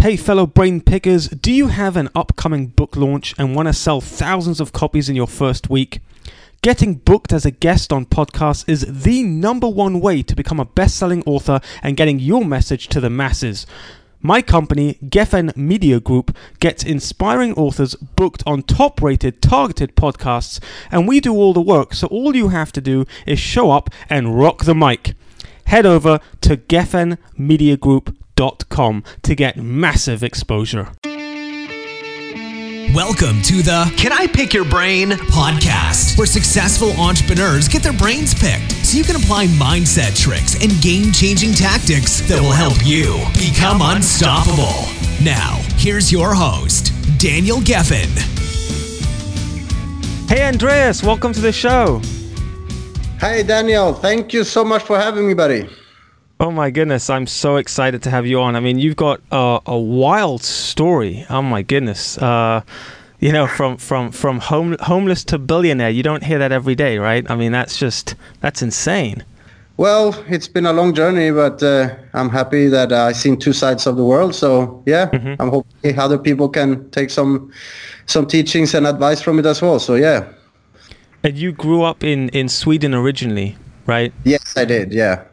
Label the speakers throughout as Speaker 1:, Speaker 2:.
Speaker 1: Hey, fellow brain pickers, do you have an upcoming book launch and want to sell thousands of copies in your first week? Getting booked as a guest on podcasts is the number one way to become a best selling author and getting your message to the masses. My company, Geffen Media Group, gets inspiring authors booked on top rated, targeted podcasts, and we do all the work, so all you have to do is show up and rock the mic. Head over to geffenmediagroup.com to get massive exposure.
Speaker 2: Welcome to the Can I Pick Your Brain podcast, where successful entrepreneurs get their brains picked so you can apply mindset tricks and game changing tactics that will help you become unstoppable. Now, here's your host, Daniel Geffen.
Speaker 1: Hey, Andreas, welcome to the show.
Speaker 3: Hey, Daniel. Thank you so much for having me, buddy.
Speaker 1: Oh my goodness, I'm so excited to have you on. I mean, you've got a, a wild story. Oh my goodness. Uh, you know, from from from home, homeless to billionaire. You don't hear that every day, right? I mean, that's just that's insane.
Speaker 3: Well, it's been a long journey, but uh, I'm happy that I've seen two sides of the world. So yeah, mm-hmm. I'm hoping other people can take some some teachings and advice from it as well. So yeah.
Speaker 1: And you grew up in in Sweden originally, right?
Speaker 3: Yes, I did. Yeah.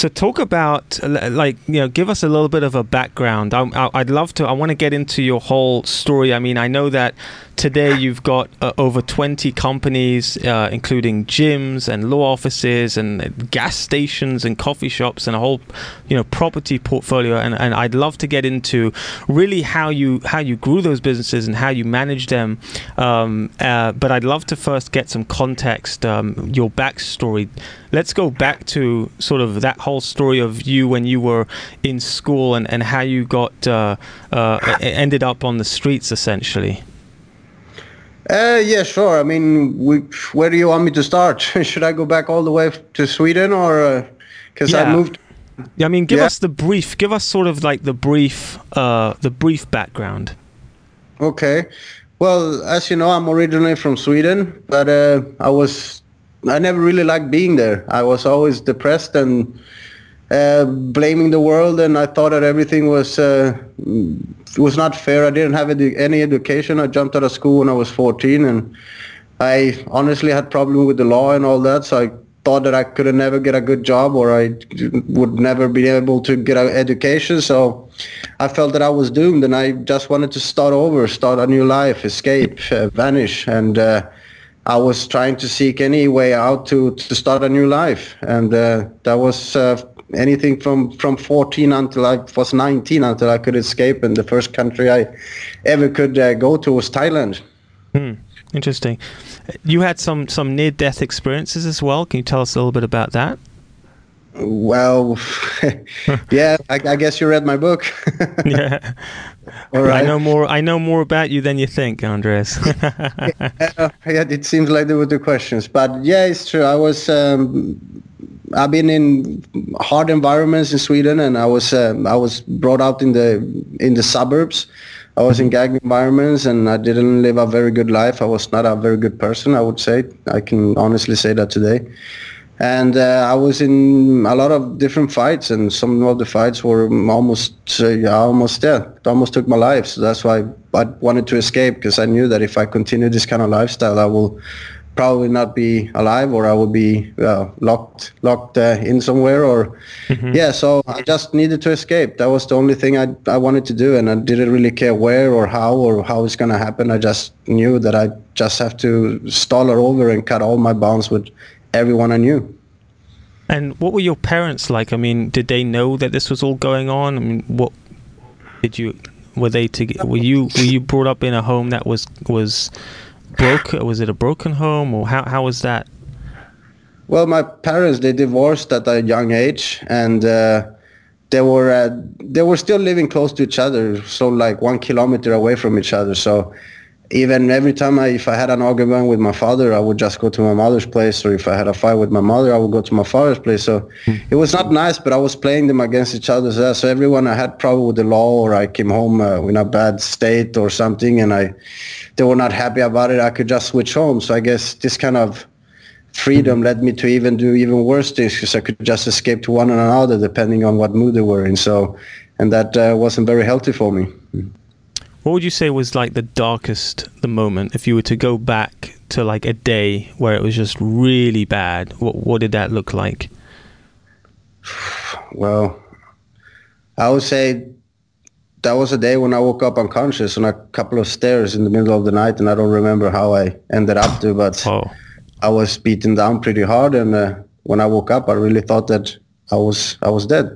Speaker 1: So talk about like you know give us a little bit of a background. I, would love to. I want to get into your whole story. I mean, I know that today you've got uh, over 20 companies, uh, including gyms and law offices and gas stations and coffee shops and a whole you know property portfolio. And, and I'd love to get into really how you how you grew those businesses and how you manage them. Um, uh, but I'd love to first get some context, um, your backstory. Let's go back to sort of that whole story of you when you were in school and, and how you got uh, uh, ended up on the streets essentially.
Speaker 3: Uh, yeah, sure. I mean, where do you want me to start? Should I go back all the way to Sweden or because uh, yeah. I moved?
Speaker 1: Yeah, I mean, give yeah. us the brief. Give us sort of like the brief, uh, the brief background.
Speaker 3: Okay. Well, as you know, I'm originally from Sweden, but uh, I was I never really liked being there. I was always depressed and uh, blaming the world, and I thought that everything was uh, was not fair. I didn't have edu- any education. I jumped out of school when I was 14, and I honestly had problems with the law and all that. So I thought that I could never get a good job, or I would never be able to get an education. So I felt that I was doomed, and I just wanted to start over, start a new life, escape, uh, vanish, and uh, I was trying to seek any way out to, to start a new life. And uh, that was uh, anything from, from 14 until I was 19 until I could escape. And the first country I ever could uh, go to was Thailand.
Speaker 1: Hmm. Interesting. You had some, some near-death experiences as well. Can you tell us a little bit about that?
Speaker 3: Well, yeah, I, I, guess you read my book.
Speaker 1: yeah. All right. I know more. I know more about you than you think, Andres.
Speaker 3: yeah, yeah, it seems like there were two questions, but yeah, it's true. I was. Um, I've been in hard environments in Sweden, and I was um, I was brought out in the in the suburbs. I was in mm-hmm. gang environments, and I didn't live a very good life. I was not a very good person. I would say. I can honestly say that today and uh, I was in a lot of different fights, and some of the fights were almost, uh, almost yeah, almost took my life. So that's why I wanted to escape because I knew that if I continue this kind of lifestyle, I will probably not be alive, or I will be uh, locked, locked uh, in somewhere, or mm-hmm. yeah. So I just needed to escape. That was the only thing I I wanted to do, and I didn't really care where or how or how it's gonna happen. I just knew that I just have to stall her over and cut all my bonds with everyone I knew.
Speaker 1: And what were your parents like? I mean, did they know that this was all going on? I mean, what did you were they to were you were you brought up in a home that was was broke? Was it a broken home, or how how was that?
Speaker 3: Well, my parents they divorced at a young age, and uh, they were uh, they were still living close to each other, so like one kilometer away from each other. So even every time I, if I had an argument with my father, I would just go to my mother's place, or if I had a fight with my mother, I would go to my father's place. So mm. it was not nice, but I was playing them against each other. So everyone I had problem with the law, or I came home uh, in a bad state or something, and I they were not happy about it, I could just switch home. So I guess this kind of freedom led me to even do even worse things because I could just escape to one another depending on what mood they were in. So and that uh, wasn't very healthy for me.
Speaker 1: What would you say was like the darkest the moment if you were to go back to like a day where it was just really bad? What what did that look like?
Speaker 3: Well, I would say that was a day when I woke up unconscious on a couple of stairs in the middle of the night, and I don't remember how I ended up there, but
Speaker 1: Oh,
Speaker 3: I was beaten down pretty hard, and uh, when I woke up, I really thought that I was I was dead.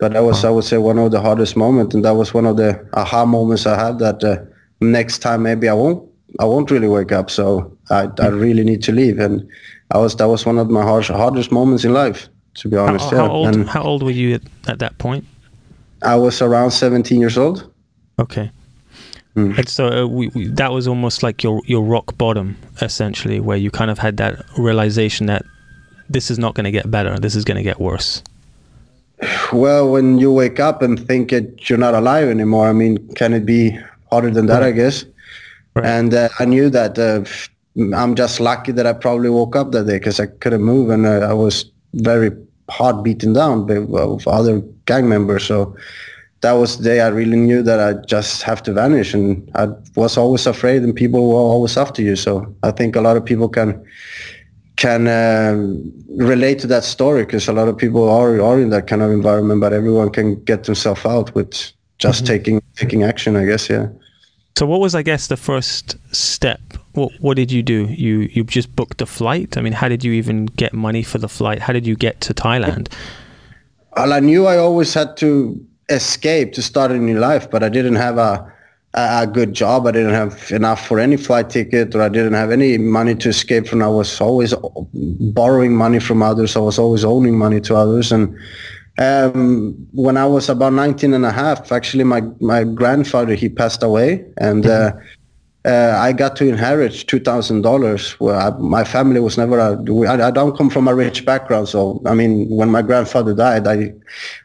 Speaker 3: But that was, I would say, one of the hardest moments, and that was one of the aha moments I had. That uh, next time maybe I won't I won't really wake up, so I I really need to leave. And I was that was one of my hard, hardest moments in life, to be honest.
Speaker 1: how
Speaker 3: yeah.
Speaker 1: old
Speaker 3: And
Speaker 1: how old were you at, at that point?
Speaker 3: I was around 17 years old.
Speaker 1: Okay.
Speaker 3: Hmm.
Speaker 1: And so uh, we, we, that was almost like your your rock bottom, essentially, where you kind of had that realization that this is not going to get better. This is going to get worse.
Speaker 3: Well, when you wake up and think that you're not alive anymore, I mean, can it be harder than that? I guess.
Speaker 1: Right.
Speaker 3: And uh, I knew that uh, I'm just lucky that I probably woke up that day because I couldn't move and uh, I was very hard beaten down by other gang members. So that was the day I really knew that I just have to vanish. And I was always afraid, and people were always after you. So I think a lot of people can can um relate to that story because a lot of people are are in that kind of environment, but everyone can get themselves out with just taking taking action. I guess, yeah.
Speaker 1: So what was, I guess, the first step? What what did you do? You you just booked a flight. I mean, how did you even get money for the flight? How did you get to Thailand?
Speaker 3: Well, I knew I always had to escape to start a new life, but I didn't have a, a good job. I didn't have enough for any flight ticket, or I didn't have any money to escape from. I was always borrowing money from others. I was always owning money to others. And um, when I was about 19 and a half, actually, my, my grandfather, he passed away. And uh, uh, I got to inherit $2,000. Well, my family was never, I, I don't come from a rich background. So, I mean, when my grandfather died, I,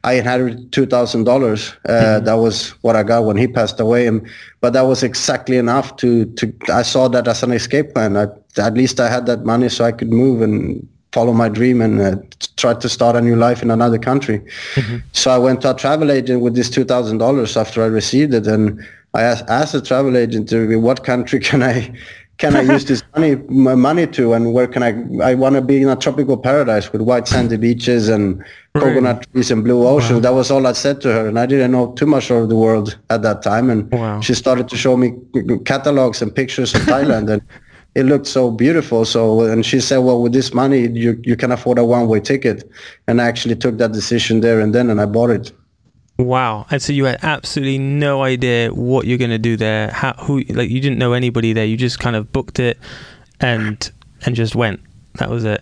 Speaker 3: I inherited $2,000. Uh, That was what I got when he passed away. And, but that was exactly enough to, to, I saw that as an escape plan. I, at least I had that money so I could move and follow my dream and uh, try to start a new life in another country. So I went to a travel agent with this $2,000 after I received it. And I asked, asked the travel agent, what country can I can I use this money my money to, and where can I? I want to be in a tropical paradise with white sandy beaches and coconut trees and blue oceans. That was all I said to her, and I didn't know too much of the world at that time. And
Speaker 1: Wow.
Speaker 3: she started to show me catalogs and pictures of Thailand, and it looked so beautiful. So, and she said, "Well, with this money, you you can afford a one-way ticket." And I actually took that decision there and then, and I bought it.
Speaker 1: Wow! And so you had absolutely no idea what you're going to do there. How who like you didn't know anybody there. You just kind of booked it and and just went. That was it.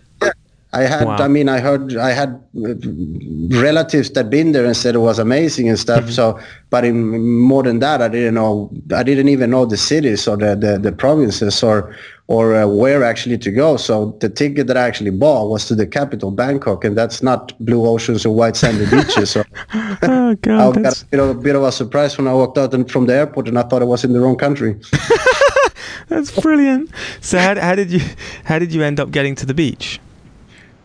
Speaker 3: I had,
Speaker 1: Wow.
Speaker 3: I mean, I heard, I had relatives that been there and said it was amazing and stuff. So, but in, more than that, I didn't know, I didn't even know the cities or the, the, the provinces or, or uh, where actually to go. So the ticket that I actually bought was to the capital, Bangkok, and that's not blue oceans or white sandy beaches. So
Speaker 1: Oh
Speaker 3: I got a bit of, a bit of a surprise when I walked out and, from the airport and I thought I was in the wrong country.
Speaker 1: that's brilliant. So how, how did you how did you end up getting to the beach?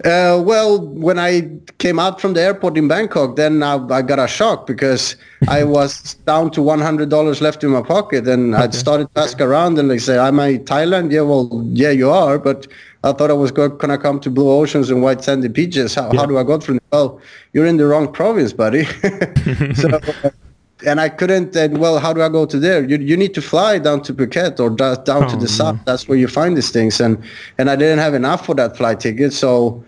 Speaker 3: Uh, well, when I came out from the airport in Bangkok, then I, I got a shock because I was down to one hundred dollars left in my pocket, and I started to ask around, and they say, "Am I Thailand?" Yeah, well, yeah, you are, but I thought I was gonna come to blue oceans and white sandy beaches. How, how do I go through? Well, you're in the wrong province, buddy. so. And I couldn't. And well, how do I go to there? You you need to fly down to Phuket or down to
Speaker 1: Oh,
Speaker 3: the south. That's where you find these things. And and I didn't have enough for that flight ticket, so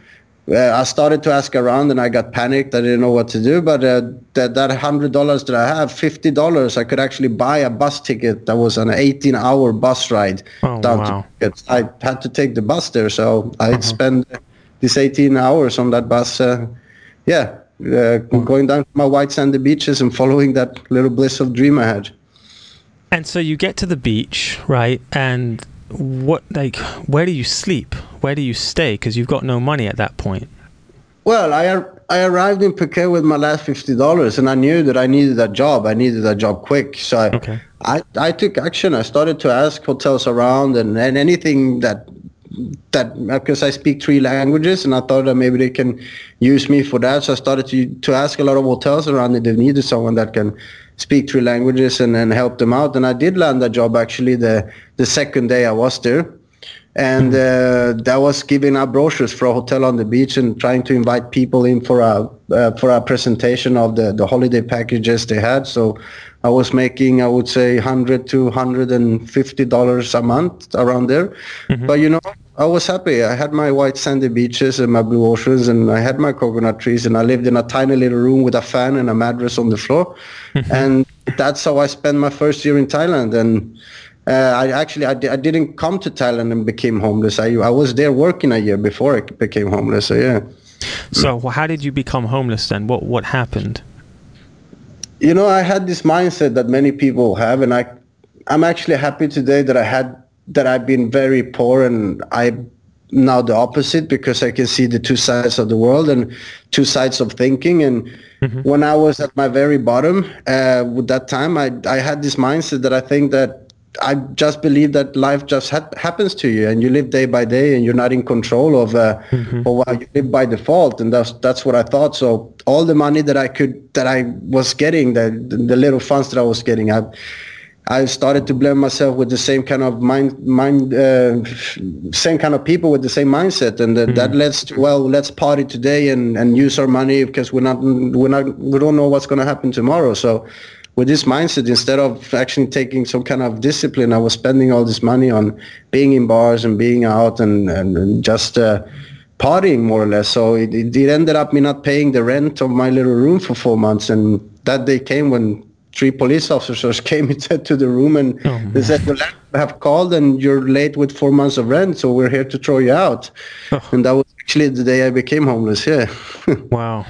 Speaker 3: uh, I started to ask around and I got panicked. I didn't know what to do. But uh, that that hundred dollars that I have, fifty dollars, I could actually buy a bus ticket. That was an eighteen-hour bus ride
Speaker 1: Oh,
Speaker 3: down
Speaker 1: wow.
Speaker 3: to I had to take the bus there, so I spent these eighteen hours on that bus. Uh, yeah, uh, going down to my white sandy beaches and following that little blissful dream I had.
Speaker 1: And so you get to the beach, right? And what like where do you sleep? Where do you stay? Because you've got no money at that point.
Speaker 3: Well, I ar- I arrived in Phuket with my last fifty dollars, and I knew that I needed a job. I needed a job quick, so I,
Speaker 1: Okay.
Speaker 3: I I took action. I started to ask hotels around, and, and anything that that because I speak three languages, and I thought that maybe they can use me for that. So I started to to ask a lot of hotels around if they needed someone that can speak three languages and, and help them out. And I did land that job actually the the second day I was there and uh, that was giving out brochures for a hotel on the beach and trying to invite people in for a uh, for a presentation of the the holiday packages they had. So I was making, I would say, hundred to hundred and fifty dollars a month around there. Mm-hmm. But you know, I was happy. I had my white sandy beaches and my blue oceans, and I had my coconut trees, and I lived in a tiny little room with a fan and a mattress on the floor, and that's how I spent my first year in Thailand. And uh, I actually I, I didn't come to Thailand and became homeless. I I was there working a year before I became homeless. So yeah.
Speaker 1: So how did you become homeless then? What what happened?
Speaker 3: You know, I had this mindset that many people have, and I I'm actually happy today that I had that I've been very poor and I now the opposite because I can see the two sides of the world and two sides of thinking. And mm-hmm. when I was at my very bottom, uh, with that time, I I had this mindset that I think that I just believe that life just ha- happens to you, and you live day by day, and you're not in control of, uh, mm-hmm. of what you live by default, and that's that's what I thought. So all the money that I could that I was getting, the the little funds that I was getting, I I started to blame myself with the same kind of mind mind uh, same kind of people with the same mindset, and mm-hmm. that leads to well, let's party today and and use our money because we're not we're not we don't know what's going to happen tomorrow. So with this mindset, instead of actually taking some kind of discipline, I was spending all this money on being in bars and being out and, and, and just uh, partying more or less. So it, it, ended up me not paying the rent of my little room for four months. And that day came when three police officers came into the room and oh, they said, well, I have called and you're late with four months of rent, so we're here to throw you out. Oh. And that was actually the day I became homeless, yeah.
Speaker 1: wow.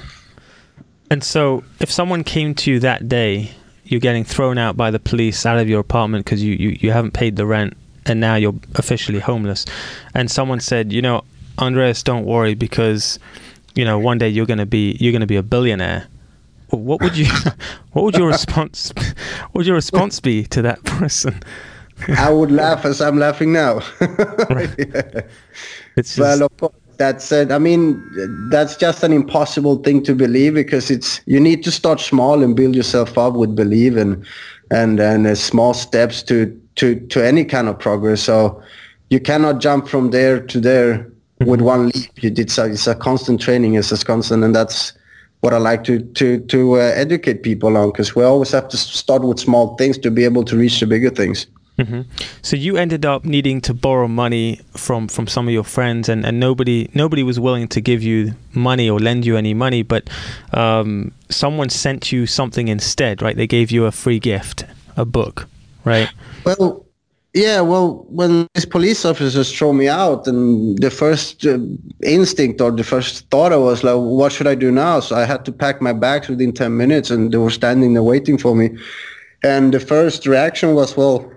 Speaker 1: And so if someone came to you that day you're getting thrown out by the police out of your apartment because you, you, you haven't paid the rent and now you're officially homeless. And someone said, you know, Andreas, don't worry because, you know, one day you're gonna be you're gonna be a billionaire. What would you what would your response what would your response be to that person?
Speaker 3: I would laugh as I'm laughing now. right. yeah. It's just, well, of course, that's it. I mean, that's just an impossible thing to believe because it's you need to start small and build yourself up with belief and and and uh, small steps to to to any kind of progress. So you cannot jump from there to there with mm-hmm. one leap. You did so. It's a constant training. It's a constant, and that's what I like to to to uh, educate people on because we always have to start with small things to be able to reach the bigger things.
Speaker 1: Mm-hmm. So you ended up needing to borrow money from, from some of your friends, and, and nobody nobody was willing to give you money or lend you any money. But um, someone sent you something instead, right? They gave you a free gift, a book, right?
Speaker 3: Well, yeah. Well, when these police officers throw me out, and the first uh, instinct or the first thought I was like, "What should I do now?" So I had to pack my bags within ten minutes, and they were standing there waiting for me. And the first reaction was, "Well."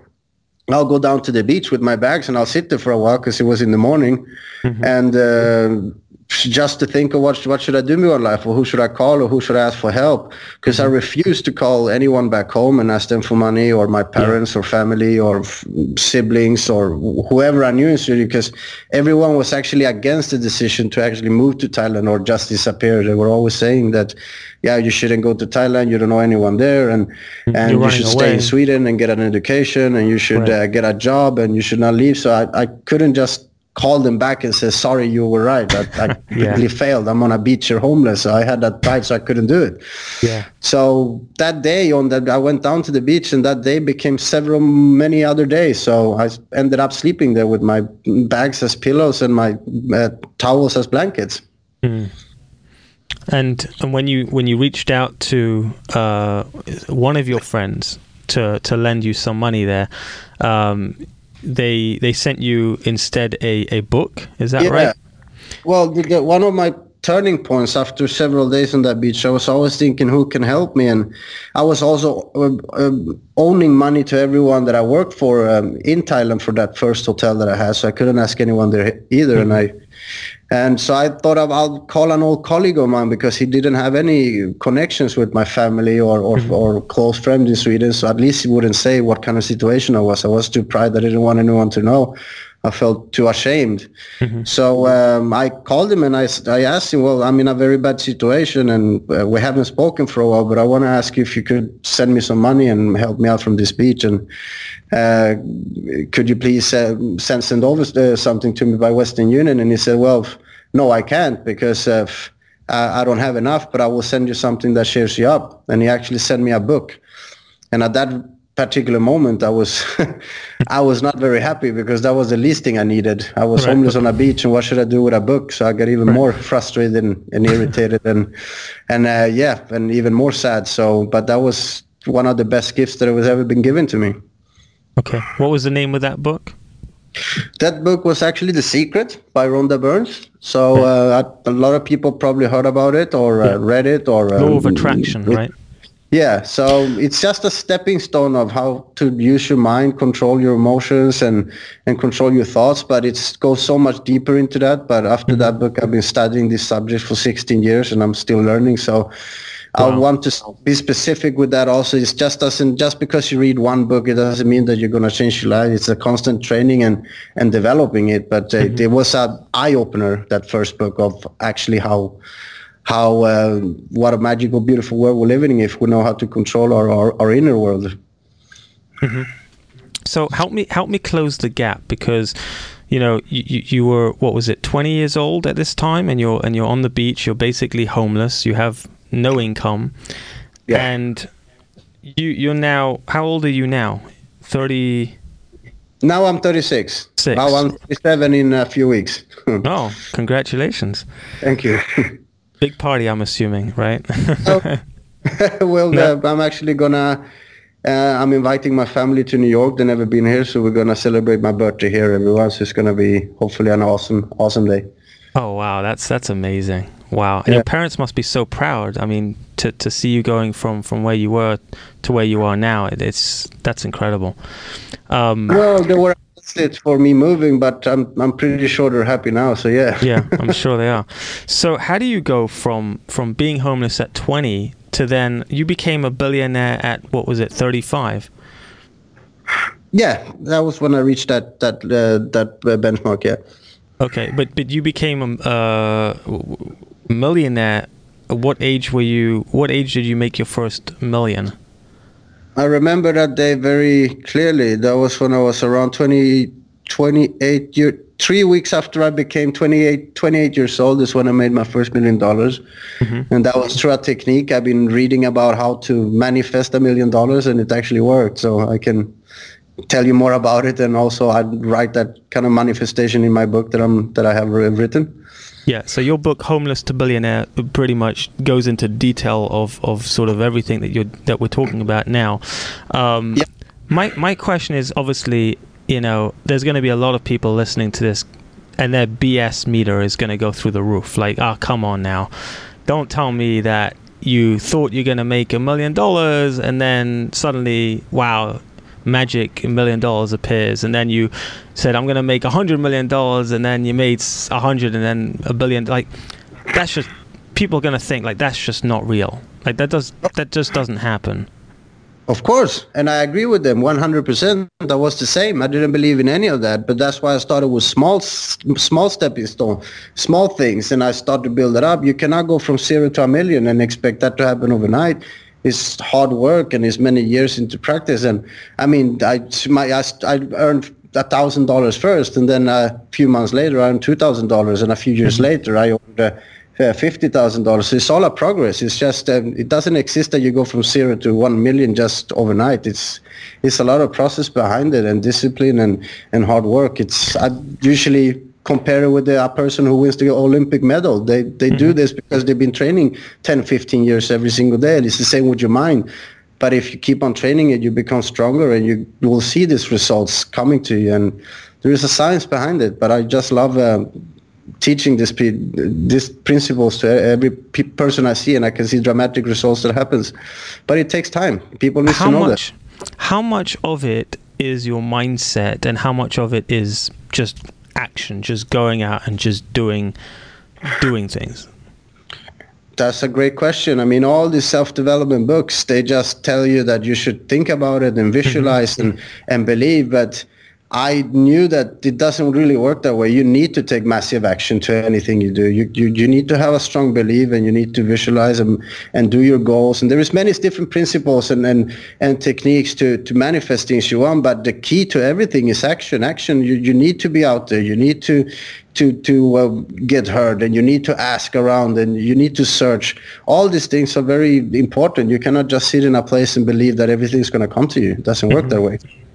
Speaker 3: I'll go down to the beach with my bags and I'll sit there for a while because it was in the morning, mm-hmm. and uh, just to think of what what should I do with my life, or who should I call, or who should I ask for help? Because mm-hmm. I refused to call anyone back home and ask them for money, or my parents, yeah. or family, or f- siblings, or whoever I knew in Sweden, because everyone was actually against the decision to actually move to Thailand or just disappear. They were always saying that yeah, you shouldn't go to Thailand. You don't know anyone there, and and You're you should away. stay in Sweden and get an education, and you should right. uh, get a job, and you should not leave. So I, I couldn't just call them back and say sorry, you were right. I, I yeah. really failed. I'm on a beach here homeless. So I had that pride, so I couldn't do it.
Speaker 1: Yeah.
Speaker 3: So that day on that, I went down to the beach, and that day became several many other days. So I ended up sleeping there with my bags as pillows and my uh, towels as blankets. Mm.
Speaker 1: And and when you when you reached out to uh, one of your friends to to lend you some money there, um, they they sent you instead a, a book. Is that yeah. right?
Speaker 3: Well, one of my turning points after several days on that beach, I was always thinking who can help me, and I was also uh, uh, owning money to everyone that I worked for um, in Thailand for that first hotel that I had, so I couldn't ask anyone there either, mm-hmm. and I and so I thought of, I'll call an old colleague of mine because he didn't have any connections with my family or, or, mm-hmm. or close friends in Sweden. So at least he wouldn't say what kind of situation I was. I was too pride. I didn't want anyone to know. I felt too ashamed. Mm-hmm. So um, I called him and I, I asked him, well, I'm in a very bad situation and uh, we haven't spoken for a while, but I want to ask you if you could send me some money and help me out from this beach. And uh, could you please uh, send, send over uh, something to me by Western Union? And he said, well, no, I can't because uh, I don't have enough, but I will send you something that cheers you up. And he actually sent me a book. And at that particular moment I was I was not very happy because that was the least thing I needed. I was right. homeless on a beach and what should I do with a book? So I got even right. more frustrated and, and irritated and and uh, yeah, and even more sad. So but that was one of the best gifts that was ever been given to me.
Speaker 1: Okay. What was the name of that book?
Speaker 3: That book was actually The Secret by Rhonda Burns. So uh, a lot of people probably heard about it or uh, read it or
Speaker 1: um, Law of Attraction, right?
Speaker 3: Yeah, so it's just a stepping stone of how to use your mind, control your emotions, and and control your thoughts. But it goes so much deeper into that. But after mm-hmm. that book, I've been studying this subject for 16 years, and I'm still learning. So wow. I want to be specific with that. Also, it's just doesn't just because you read one book, it doesn't mean that you're going to change your life. It's a constant training and and developing it. But uh, mm-hmm. it was a eye opener that first book of actually how how uh, what a magical, beautiful world we're living in if we know how to control our our, our inner world.
Speaker 1: Mm-hmm. So help me help me close the gap because you know you, you were what was it 20 years old at this time and you're and you're on the beach you're basically homeless you have no income yeah. and you you're now how old are you now 30
Speaker 3: now i'm 36 Six. now i'm 37 in a few weeks
Speaker 1: oh congratulations
Speaker 3: thank you
Speaker 1: Big party, I'm assuming, right?
Speaker 3: oh, well, no. uh, I'm actually gonna. Uh, I'm inviting my family to New York. They've never been here, so we're gonna celebrate my birthday here, everyone. So it's gonna be hopefully an awesome, awesome day.
Speaker 1: Oh wow, that's that's amazing. Wow, and yeah. your parents must be so proud. I mean, to to see you going from from where you were to where you are now, it, it's that's incredible.
Speaker 3: Um, well, they were it for me moving, but I'm I'm pretty sure they're happy now. So yeah.
Speaker 1: yeah, I'm sure they are. So how do you go from from being homeless at 20 to then you became a billionaire at what was it 35?
Speaker 3: Yeah, that was when I reached that that uh, that uh, benchmark. Yeah.
Speaker 1: Okay, but but you became a uh, millionaire. What age were you? What age did you make your first million?
Speaker 3: I remember that day very clearly. That was when I was around 20, 28 year, three weeks after I became 28, 28 years old is when I made my first million dollars. Mm-hmm. And that was through a technique. I've been reading about how to manifest a million dollars and it actually worked. So I can tell you more about it. And also I'd write that kind of manifestation in my book that I'm, that I have written.
Speaker 1: Yeah, so your book "Homeless to Billionaire" pretty much goes into detail of, of sort of everything that you that we're talking about now. Um, yep. My my question is obviously, you know, there's going to be a lot of people listening to this, and their BS meter is going to go through the roof. Like, oh, come on now, don't tell me that you thought you're going to make a million dollars, and then suddenly, wow, magic million dollars appears and then you said i'm going to make a hundred million dollars and then you made a hundred and then a billion. Like that's just people are going to think like that's just not real. Like that does that just doesn't happen.
Speaker 3: Of course and i agree with them 100% that was the same. I didn't believe in any of that but that's why i started with small small stepping stone small things and i started to build it up. You cannot go from zero to a million and expect that to happen overnight is hard work and is many years into practice. And I mean, I my I, I earned a thousand dollars first, and then a few months later, I earned two thousand dollars, and a few years mm-hmm. later, I earned. Uh, uh, fifty thousand dollars. So it's all a progress. It's just um, it doesn't exist that you go from zero to one million just overnight. It's it's a lot of process behind it and discipline and and hard work. It's I usually compare it with a person who wins the Olympic medal. They they mm-hmm. do this because they've been training 10, 15 years every single day. And it's the same with your mind. But if you keep on training it, you become stronger and you, you will see these results coming to you. And there is a science behind it. But I just love uh, teaching this these principles to every pe- person I see, and I can see dramatic results that happens. But it takes time. People need how to know
Speaker 1: much, that. How much of it is your mindset, and how much of it is just action, just going out and just doing doing things?
Speaker 3: That's a great question. I mean, all these self-development books, they just tell you that you should think about it and visualize mm-hmm. and, and believe. But I knew that it doesn't really work that way. You need to take massive action to anything you do. You, you, you need to have a strong belief and you need to visualize and, and do your goals. And there is many different principles and, and, and techniques to, to manifest things you want. But the key to everything is action. Action. You, you need to be out there. You need to, to, to uh, get heard and you need to ask around and you need to search. All these things are very important. You cannot just sit in a place and believe that everything's going to come to you. It doesn't work mm-hmm. that way.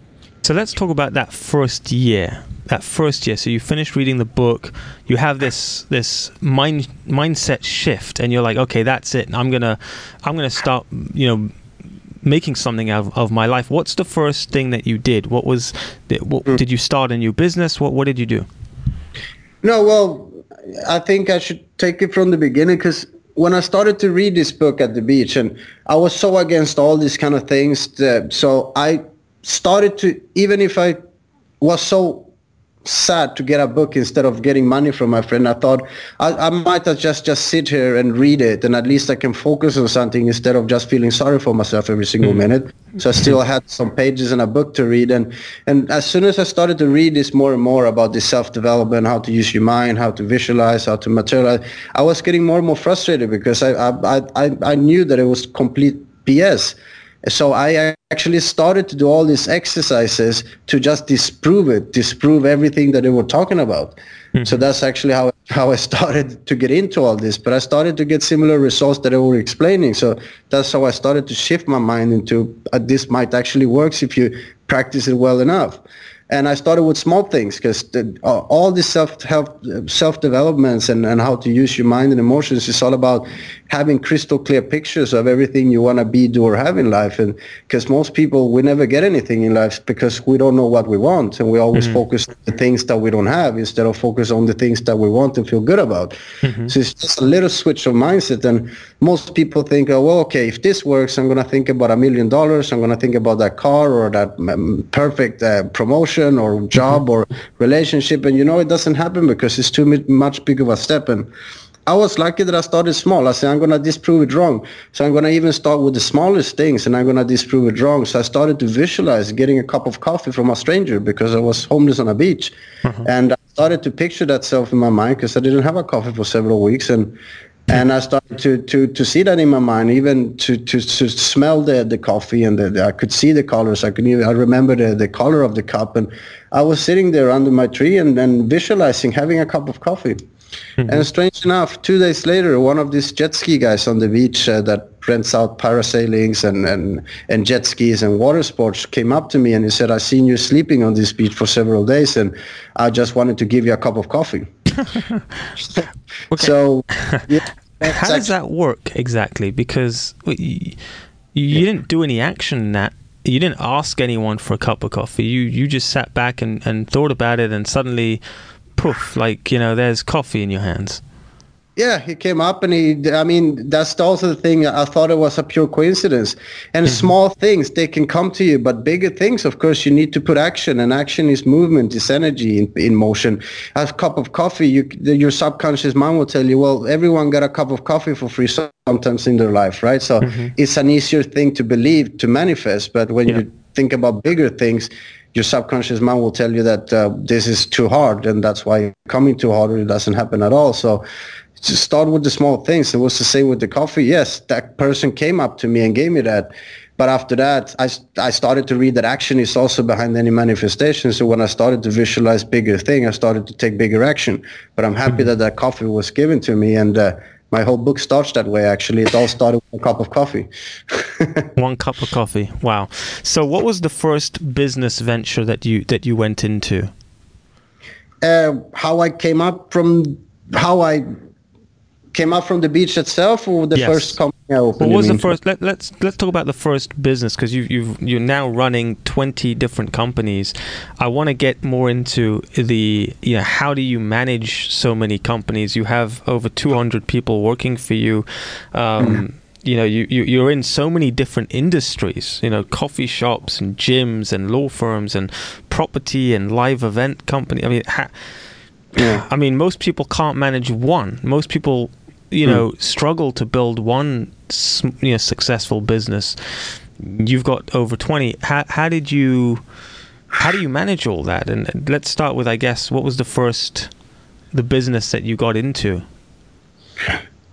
Speaker 1: So let's talk about that first year. That first year. So you finish reading the book, you have this this mind mindset shift, and you're like, okay, that's it. I'm gonna I'm gonna start, you know, making something of, of my life. What's the first thing that you did? What was the, what, mm. did you start a new business? What what did you do?
Speaker 3: No, well, I think I should take it from the beginning because when I started to read this book at the beach, and I was so against all these kind of things, that, so I started to even if I was so sad to get a book instead of getting money from my friend. I thought I, I might just just sit here and read it, and at least I can focus on something instead of just feeling sorry for myself every single mm. minute. So I still had some pages in a book to read, and and as soon as I started to read this more and more about this self development, how to use your mind, how to visualize, how to materialize, I was getting more and more frustrated because I I I, I knew that it was complete BS. So I actually started to do all these exercises to just disprove it, disprove everything that they were talking about. Mm-hmm. So that's actually how how I started to get into all this. But I started to get similar results that I were explaining. So that's how I started to shift my mind into uh, this might actually works if you practice it well enough. And I started with small things because uh, all these self-help, self-developments and, and how to use your mind and emotions is all about having crystal clear pictures of everything you want to be, do, or have in life. And because most people, we never get anything in life because we don't know what we want. And we always mm-hmm. focus on the things that we don't have instead of focus on the things that we want and feel good about. Mm-hmm. So it's just a little switch of mindset. And most people think, oh, well, okay, if this works, I'm going to think about a million dollars. I'm going to think about that car or that um, perfect uh, promotion or job mm-hmm. or relationship. And you know, it doesn't happen because it's too much big of a step. And I was lucky that I started small. I said, I'm going to disprove it wrong. So I'm going to even start with the smallest things and I'm going to disprove it wrong. So I started to visualize getting a cup of coffee from a stranger because I was homeless on a beach. Uh-huh. And I started to picture that self in my mind because I didn't have a coffee for several weeks. And and I started to, to, to see that in my mind, even to, to, to smell the, the coffee and the, the, I could see the colors. I could even, I remember the, the color of the cup and I was sitting there under my tree and then visualizing having a cup of coffee. Mm-hmm. And strange enough, two days later, one of these jet ski guys on the beach uh, that rents out parasailings and, and, and jet skis and water sports came up to me and he said, I've seen you sleeping on this beach for several days and I just wanted to give you a cup of coffee. so,
Speaker 1: yeah, how does that work exactly? Because you, you didn't do any action in that you didn't ask anyone for a cup of coffee. You you just sat back and, and thought about it, and suddenly poof, like, you know, there's coffee in your hands.
Speaker 3: Yeah, he came up and he, I mean, that's also the thing. I thought it was a pure coincidence. And mm-hmm. small things, they can come to you, but bigger things, of course, you need to put action and action is movement, is energy in, in motion. A cup of coffee, you, your subconscious mind will tell you, well, everyone got a cup of coffee for free sometimes in their life, right? So mm-hmm. it's an easier thing to believe, to manifest. But when yeah. you think about bigger things, your subconscious mind will tell you that uh, this is too hard and that's why coming too hard it doesn't happen at all so just start with the small things. It was the same with the coffee yes that person came up to me and gave me that. But after that I, I started to read that action is also behind any manifestation. So when i started to visualize bigger thing i started to take bigger action. But i'm happy that that coffee was given to me and uh, my whole book starts that way actually. It all started with a cup of coffee.
Speaker 1: One cup of coffee. Wow. So what was the first business venture that you that you went into?
Speaker 3: Uh, how i came up from how i came up from the beach itself or the yes. first company I opened?
Speaker 1: What was the first? Let, us let's, let's talk about the first business because you you've you're now running twenty different companies. I want to get more into the you know how do you manage so many companies? You have over two hundred people working for you. Um, mm. You know, you, you you're in so many different industries. You know, coffee shops and gyms and law firms and property and live event company. I mean. Ha- yeah. I mean, most people can't manage one. Most people you hmm. know, struggle to build one you know successful business. You've got over twenty. How how did you how do you manage all that? And let's start with, I guess, what was the first, the business that you got into?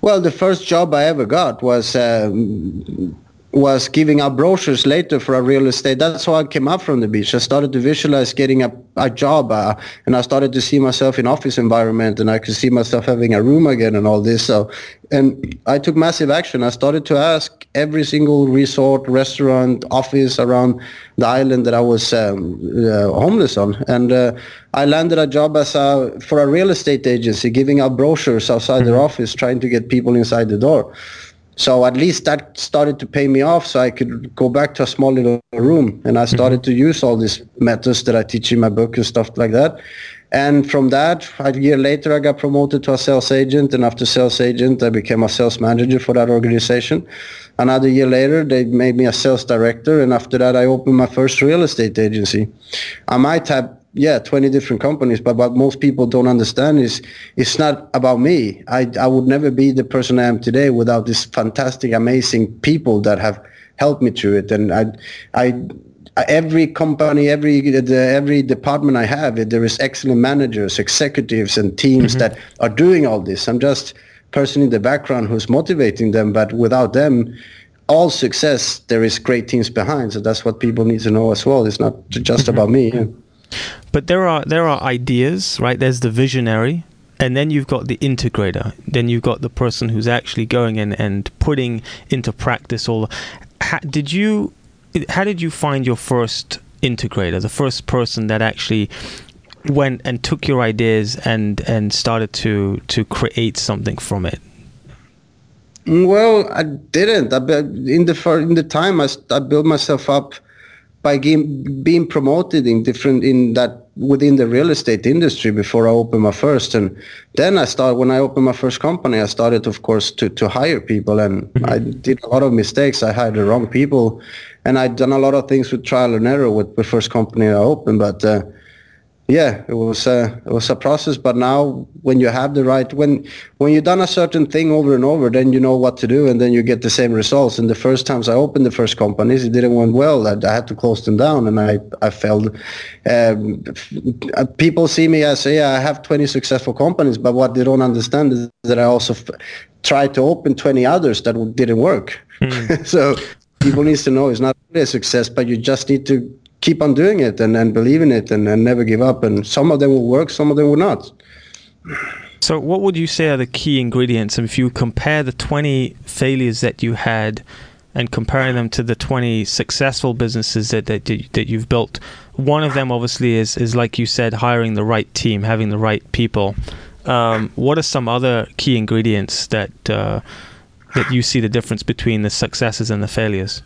Speaker 3: Well, the first job I ever got was um, was giving out brochures later for a real estate. That's how I came up from the beach. I started to visualize getting a, a job uh, and I started to see myself in office environment and I could see myself having a room again and all this. So, and I took massive action. I started to ask every single resort, restaurant, office around the island that I was um, uh, homeless on. And uh, I landed a job as a, for a real estate agency, giving out brochures outside mm-hmm. their office, trying to get people inside the door. So at least that started to pay me off so I could go back to a small little room. And I started mm-hmm. to use all these methods that I teach in my book and stuff like that. And from that, a year later, I got promoted to a sales agent. And after sales agent, I became a sales manager for that organization. Another year later, they made me a sales director. And after that, I opened my first real estate agency. I might have yeah 20 different companies but what most people don't understand is it's not about me. I i would never be the person i am today without these fantastic amazing people that have helped me through it. And i i every company every the, every department i have there is excellent managers executives and teams mm-hmm. that are doing all this. I'm just person in the background who's motivating them but without them all success there is great teams behind. So that's what people need to know as well. It's not just mm-hmm. about me
Speaker 1: but there are there are ideas, right? There's the visionary, and then you've got the integrator. Then you've got the person who's actually going in and putting into practice all. How, did you? How did you find your first integrator? The first person that actually went and took your ideas and and started to to create something from it.
Speaker 3: Well, I didn't. I, in the in the time I, I built myself up by being promoted in different in that within the real estate industry before I opened my first. And then I started when I opened my first company I started of course to to hire people. And mm-hmm. I did a lot of mistakes. I hired the wrong people. And I'd done a lot of things with trial and error with the first company I opened. But uh, yeah, it was a it was a process. But now, when you have the right when when you've done a certain thing over and over, then you know what to do, and then you get the same results. And the first times I opened the first companies, it didn't went well. I, I had to close them down, and I I failed. Um, people see me as yeah, I have 20 successful companies, but what they don't understand is that I also f- tried to open 20 others that didn't work. Mm. so people need to know it's not really a success, but you just need to keep on doing it and, and believe in it and, and never give up. And some of them will work, some of them will not.
Speaker 1: So, what would you say are the key ingredients? And if you compare the 20 failures that you had and comparing them to the 20 successful businesses that, that, that you've built, one of them obviously is, is, like you said, hiring the right team, having the right people. Um, what are some other key ingredients that, uh, that you see the difference between the successes and the failures?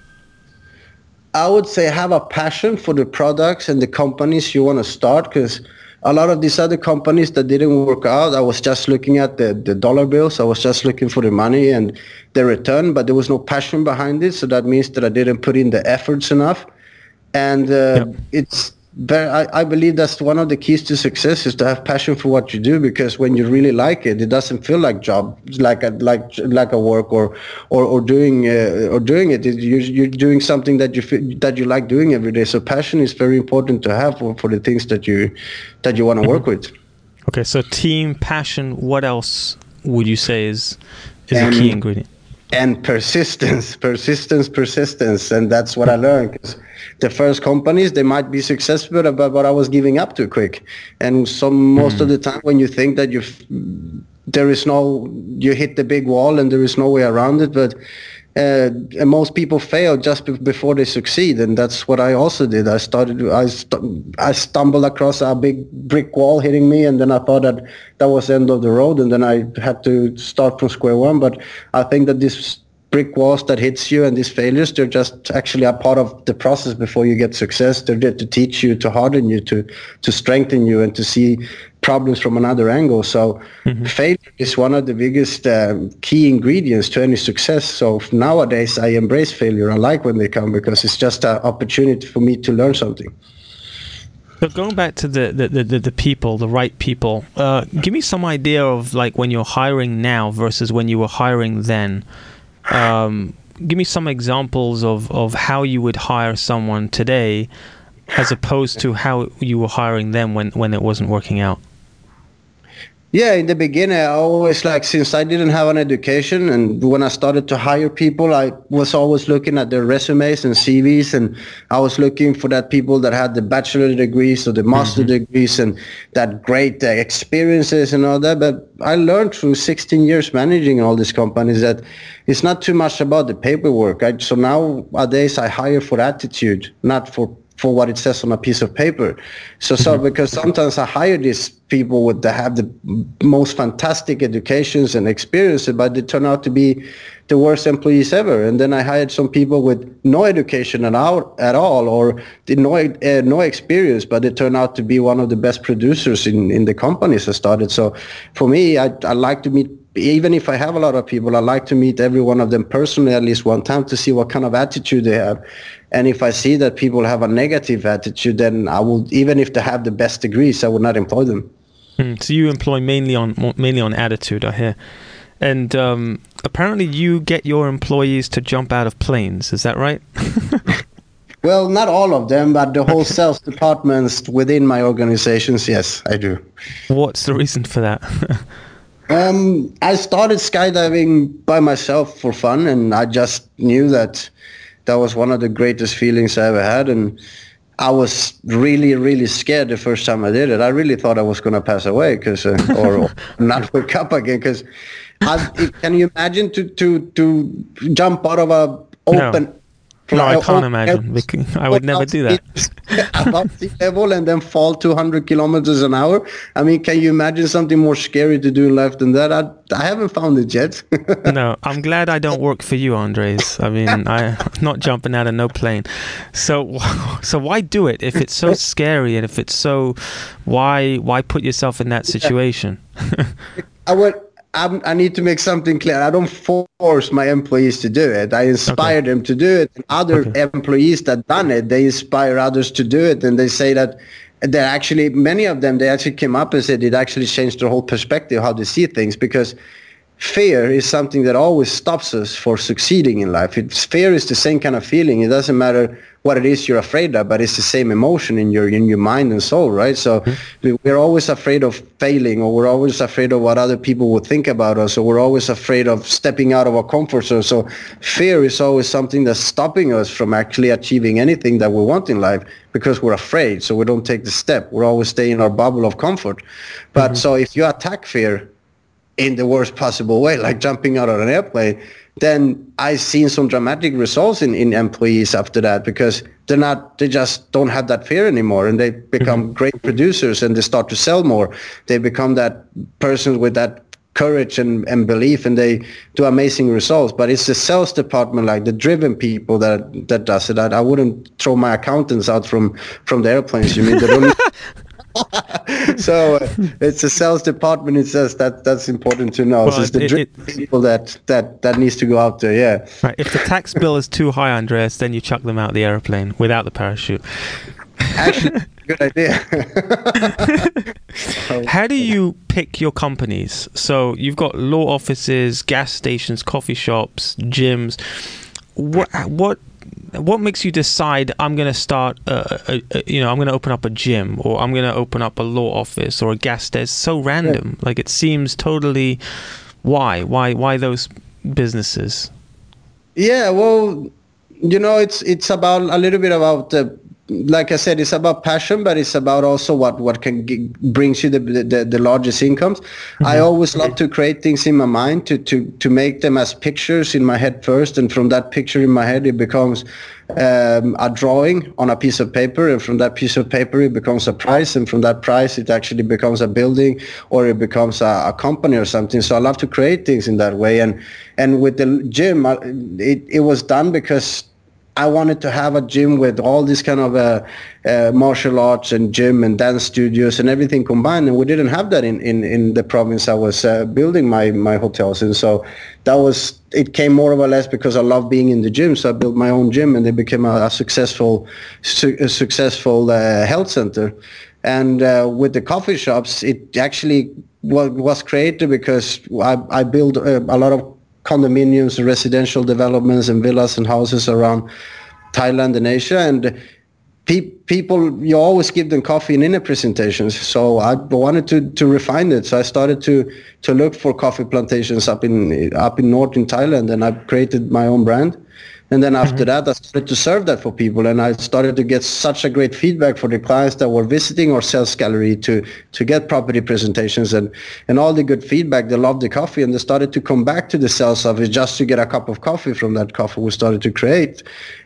Speaker 3: I would say have a passion for the products and the companies you want to start because a lot of these other companies that didn't work out, I was just looking at the, the dollar bills. I was just looking for the money and the return, but there was no passion behind it. So that means that I didn't put in the efforts enough. And uh, yep. it's very, I, I, believe that's one of the keys to success is to have passion for what you do because when you really like it, it doesn't feel like job, like a, like like a work or or, or doing uh, or doing it. You're, you're doing something that you feel, that you like doing every day. So passion is very important to have for, for the things that you that you want to mm-hmm. work with.
Speaker 1: Okay, so team passion. What else would you say is is a key ingredient?
Speaker 3: And persistence, persistence, persistence, and that's what I learned the first companies they might be successful but, but i was giving up too quick. And so most mm-hmm. of the time when you think that you there is no you hit the big wall and there is no way around it but uh, and most people fail just be- before they succeed. And that's what i also did. I started I, st- I stumbled across a big brick wall hitting me and then i thought that that was the end of the road and then i had to start from square one. But i think that this brick walls that hits you and these failures they're just actually a part of the process before you get success. They're there to teach you to harden you to to strengthen you and to see problems from another angle. So mm-hmm. failure is one of the biggest um, key ingredients to any success. So nowadays i embrace failure. I like when they come because it's just an opportunity for me to learn something.
Speaker 1: So going back to the the, the, the people, the right people, uh, give me some idea of like when you're hiring now versus when you were hiring then. Um, give me some examples of, of how you would hire someone today as opposed to how you were hiring them when when it wasn't working out?
Speaker 3: Yeah, in the beginning, I always like since I didn't have an education, and when I started to hire people, I was always looking at their resumes and CVs, and I was looking for that people that had the bachelor degrees or the master mm-hmm. degrees and that great uh, experiences and all that. But I learned through 16 years managing all these companies that it's not too much about the paperwork. I, so nowadays, I hire for attitude, not for for what it says on a piece of paper. So, so mm-hmm. because sometimes I hire these people with that have the most fantastic educations and experiences, but they turn out to be the worst employees ever. And then I hired some people with no education at all, at all or no uh, no experience, but they turn out to be one of the best producers in, in the companies I started. So, for me, I, I like to meet even if I have a lot of people, I like to meet every one of them personally at least one time to see what kind of attitude they have. And if I see that people have a negative attitude, then I will, even if they have the best degrees, I would not employ them.
Speaker 1: Mm, so you employ mainly on mainly on attitude, I hear. And um, apparently, you get your employees to jump out of planes. Is that right?
Speaker 3: well, not all of them, but the whole sales departments within my organizations. Yes, I do.
Speaker 1: What's the reason for that?
Speaker 3: um, I started skydiving by myself for fun, and I just knew that that was one of the greatest feelings I ever had. And I was really, really scared the first time I did it. I really thought I was going to pass away because, uh, or, or, not wake up again. Because, can you imagine to to to jump out of a open
Speaker 1: no. No, I uh, can't imagine. I would never do that.
Speaker 3: above sea level and then fall 200 kilometers an hour. I mean, can you imagine something more scary to do in life than that? I, I haven't found it yet.
Speaker 1: no, I'm glad I don't work for you, Andreas. I mean, I'm not jumping out of no plane. So, so why do it if it's so scary and if it's so, why why put yourself in that situation?
Speaker 3: I would I'm, i need to make something clear. I don't force my employees to do it. I inspire okay. them to do it. And other okay. employees that done it, they inspire others to do it, and they say that they actually many of them they actually came up and said it actually changed their whole perspective how they see things because fear is something that always stops us for succeeding in life. It's, fear is the same kind of feeling. It doesn't matter what it is you're afraid of, but it's the same emotion in your in your mind and soul, right? So mm-hmm. we're always afraid of failing, or we're always afraid of what other people would think about us, or we're always afraid of stepping out of our comfort zone. So fear is always something that's stopping us from actually achieving anything that we want in life because we're afraid. So we don't take the step. We're always staying in our bubble of comfort. But mm-hmm. so if you attack fear in the worst possible way, like jumping out of an airplane, then I've seen some dramatic results in, in employees after that because they're not, they just don't have that fear anymore and they become mm-hmm. great producers and they start to sell more. They become that person with that courage and, and belief and they do amazing results. But it's the sales department, like the driven people that that does it. I, I wouldn't throw my accountants out from, from the airplanes. You mean they don't so uh, it's a sales department. It says that that's important to know. Well, so it's the it, it, people that that that needs to go out there. Yeah.
Speaker 1: Right. If the tax bill is too high, Andreas, then you chuck them out the airplane without the parachute.
Speaker 3: Actually, good idea.
Speaker 1: How do you pick your companies? So you've got law offices, gas stations, coffee shops, gyms. What what what makes you decide I'm going to start, a, a, a, you know, I'm going to open up a gym or I'm going to open up a law office or a gas station? So random. Yeah. Like it seems totally. Why? Why? Why those businesses?
Speaker 3: Yeah, well, you know, it's it's about a little bit about the like I said, it's about passion, but it's about also what what can g- brings you the, the, the largest incomes. Mm-hmm. I always love to create things in my mind to to to make them as pictures in my head first, and from that picture in my head, it becomes um, a drawing on a piece of paper, and from that piece of paper, it becomes a price, and from that price, it actually becomes a building or it becomes a, a company or something. So I love to create things in that way, and and with the gym, it it was done because I wanted to have a gym with all these kind of uh, uh, martial arts and gym and dance studios and everything combined, and we didn't have that in, in, in the province I was uh, building my, my hotels in. So that was it came more or less because I love being in the gym. So I built my own gym, and it became a, a successful su- a successful uh, health center. And uh, with the coffee shops, it actually was, created because I, I built uh, a lot of condominiums, residential developments, and villas and houses around Thailand and Asia. And pe- people you always give them coffee in inner presentations. So i wanted to to refine it. So i started to to look for coffee plantations up in up in north in thailand and i created my own brand and then after mm-hmm. that, I started to serve that for people, and I started to get such a great feedback for the clients that were visiting our sales gallery to to get property presentations and and all the good feedback. They loved the coffee, and they started to come back to the sales office just to get a cup of coffee from that coffee we started to create.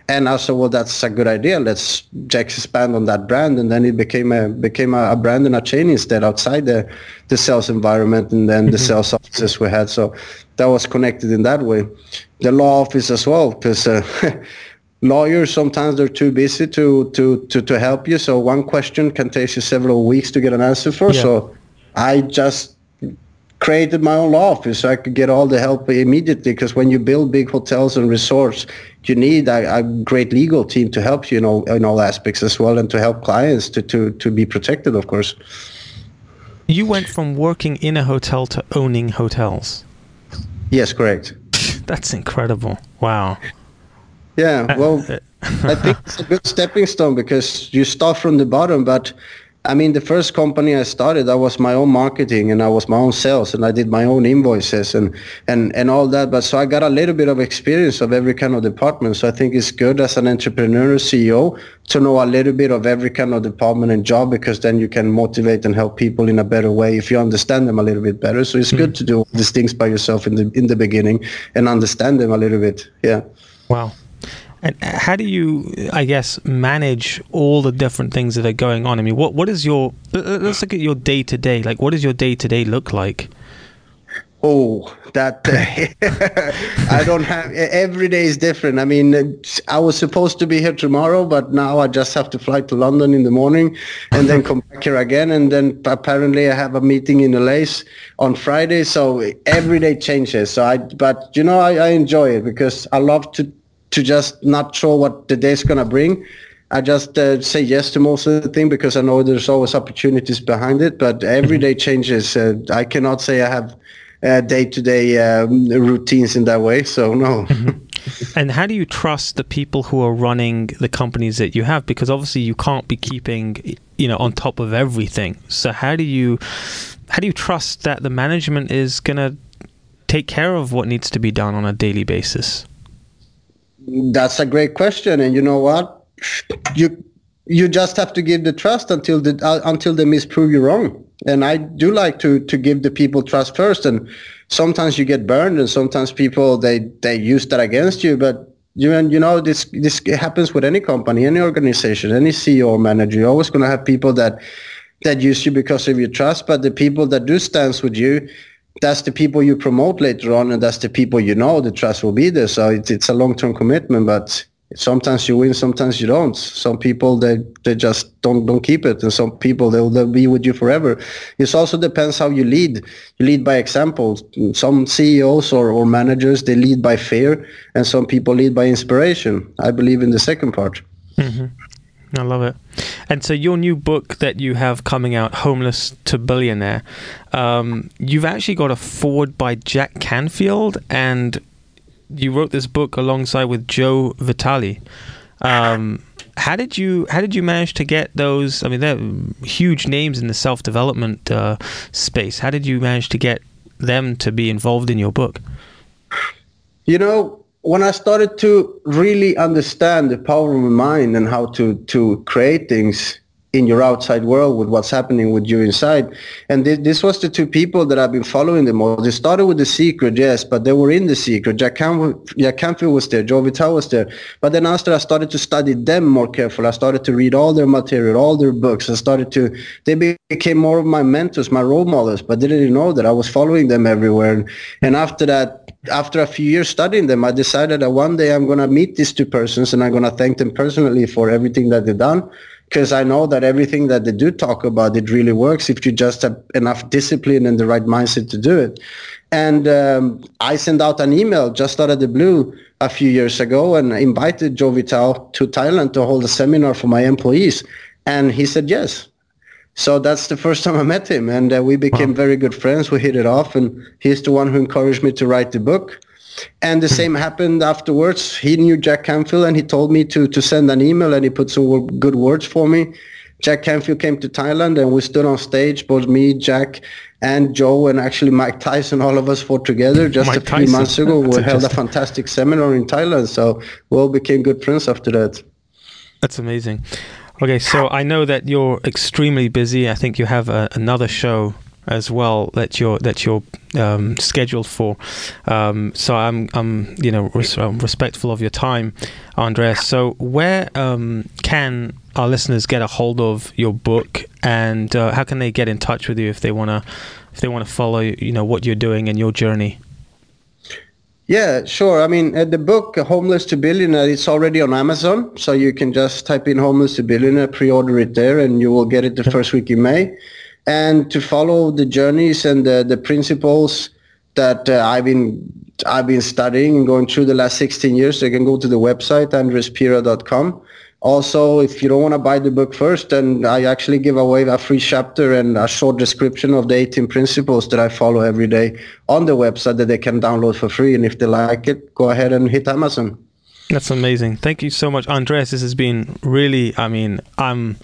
Speaker 3: And I said, well, that's a good idea. Let's just expand on that brand, and then it became a became a, a brand and a chain instead outside the the sales environment and then mm-hmm. the sales offices we had. So that was connected in that way. The law office as well, because uh, lawyers sometimes they're too busy to, to, to, to help you. So one question can take you several weeks to get an answer for. Yeah. So I just created my own law office so I could get all the help immediately. Because when you build big hotels and resorts, you need a, a, great legal team to help you in all, in all aspects as well and to help clients to, to, to be protected, of course.
Speaker 1: You went from working in a hotel to owning hotels.
Speaker 3: Yes, correct.
Speaker 1: That's incredible. Wow.
Speaker 3: Yeah, uh, well, uh, I think it's a good stepping stone because you start from the bottom, but I mean, the first company I started, I was my own marketing and I was my own sales and I did my own invoices and, and, and all that. But so I got a little bit of experience of every kind of department. So I think it's good as an entrepreneur CEO to know a little bit of every kind of department and job because then you can motivate and help people in a better way if you understand them a little bit better. So it's mm. good to do these things by yourself in the in the beginning and understand them a little bit. Yeah.
Speaker 1: Wow. And how do you, I guess, manage all the different things that are going on? I mean, what what is your? Let's look at your day to day. Like, what does your day to day look like?
Speaker 3: Oh, that I don't have. Every day is different. I mean, uh, I was supposed to be here tomorrow, but now I just have to fly to London in the morning and then come back here again. And then apparently I have a meeting in LA on Friday. So every day changes. So I, but you know, I, I enjoy it because I love to to just not sure what the day's going to bring. I just uh, say yes to most of the thing because I know there's always opportunities behind it. But every day changes. Uh, I cannot say I have uh, day-to-day um, routines in that way. So no.
Speaker 1: Mm-hmm. and how do you trust the people who are running the companies that you have? Because obviously you can't be keeping, you know, on top of everything. So how do you, how do you trust that the management is going to take care of what needs to be done on a daily basis?
Speaker 3: That's a great question, and you know what? You you just have to give the trust until the uh, until they misprove you wrong. And I do like to to give the people trust first. And sometimes you get burned, and sometimes people they they use that against you. But you you know this this happens with any company, any organization, any CEO or manager. You're always going to have people that that use you because of your trust. But the people that do stands with you, that's the people you promote later on, and that's the people you know the trust will be there. So it's it's a long term commitment, but sometimes you win, sometimes you don't. Some people they they just don't don't keep it, and some people they'll they'll be with you forever. It also depends how you lead. You lead by example. Some CEOs or, or managers they lead by fear, and some people lead by inspiration. I believe in the second part.
Speaker 1: Mm-hmm. I love it. And so, your new book that you have coming out, Homeless to Billionaire, um, you've actually got a forward by Jack Canfield, and you wrote this book alongside with Joe Vitale. Um, how did you how did you manage to get those? I mean, they're huge names in the self development uh, space. How did you manage to get them to be involved in your book?
Speaker 3: You know, when I started to really understand the power of my mind and how to to create things in your outside world with what's happening with you inside. And th- this was the two people that I've been following the most. They started with The Secret, yes, but they were in The Secret. Jack, Cam- Jack Canfield was there. Joe was there. But then after I started to study them more carefully, I started to read all their material, all their books. I started to, they became more of my mentors, my role models, but they didn't know that I was following them everywhere. And after that, after a few years studying them, I decided that one day I'm going to meet these two persons and I'm going to thank them personally for everything that they've done. Because I know that everything that they do talk about, it really works if you just have enough discipline and the right mindset to do it. And um, I sent out an email just out of the blue a few years ago and invited Joe Vitale to Thailand to hold a seminar for my employees. And he said yes. So that's the first time I met him, and uh, we became very good friends. We hit it off, and he's the one who encouraged me to write the book. And the same happened afterwards. He knew Jack Canfield and he told me to, to send an email and he put some good words for me. Jack Canfield came to Thailand and we stood on stage, both me, Jack, and Joe, and actually Mike Tyson, all of us fought together just Mike a few Tyson. months ago. we held a fantastic seminar in Thailand. So we all became good friends after that.
Speaker 1: That's amazing. Okay, so I know that you're extremely busy. I think you have a, another show as well that you're that you're um, scheduled for. Um, so I'm I'm you know res- I'm respectful of your time, Andreas. So where um, can our listeners get a hold of your book, and uh, how can they get in touch with you if they wanna if they wanna follow you know what you're doing and your journey?
Speaker 3: Yeah, sure. I mean, uh, the book Homeless to Billionaire, it's already on Amazon, so you can just type in Homeless to Billionaire, pre-order it there, and you will get it the first week in May and to follow the journeys and the, the principles that uh, I've been I've been studying and going through the last 16 years. You can go to the website andreaspira.com. Also, if you don't want to buy the book first, then I actually give away a free chapter and a short description of the 18 principles that I follow every day on the website that they can download for free. And if they like it, go ahead and hit Amazon.
Speaker 1: That's amazing. Thank you so much, Andreas. This has been really, I mean, I'm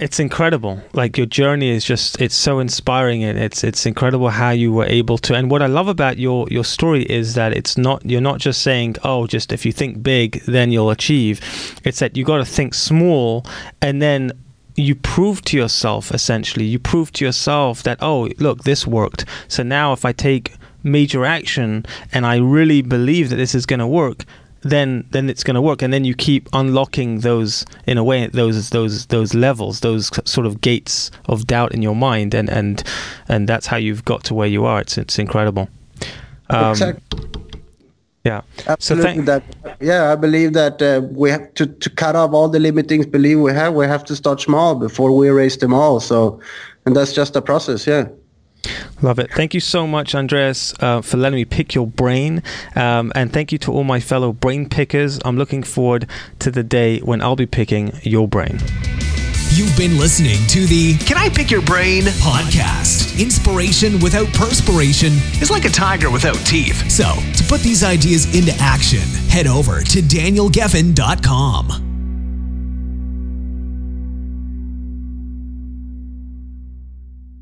Speaker 1: it's incredible. Like your journey is just it's so inspiring and it's it's incredible how you were able to and what i love about your your story is that it's not you're not just saying oh just if you think big then you'll achieve. It's that you got to think small and then you prove to yourself essentially. You prove to yourself that oh look this worked. So now if i take major action and i really believe that this is going to work then then it's going to work. And then you keep unlocking those in a way those those those levels those sort of gates of doubt in your mind. And and and that's how you've got to where you are. It's it's incredible.
Speaker 3: Um, exactly.
Speaker 1: yeah.
Speaker 3: Absolutely so that yeah i believe that uh, we have to to cut off all the limiting beliefs we have we have to start small before we erase them all. So and that's just a process yeah
Speaker 1: Love it. Thank you so much, Andreas, uh, for letting me pick your brain. Um, and thank you to all my fellow brain pickers. I'm looking forward to the day when I'll be picking your brain.
Speaker 2: You've been listening to the Can I Pick Your Brain podcast. Inspiration without perspiration is like a tiger without teeth. So, to put these ideas into action, head over to danielgeffen.com.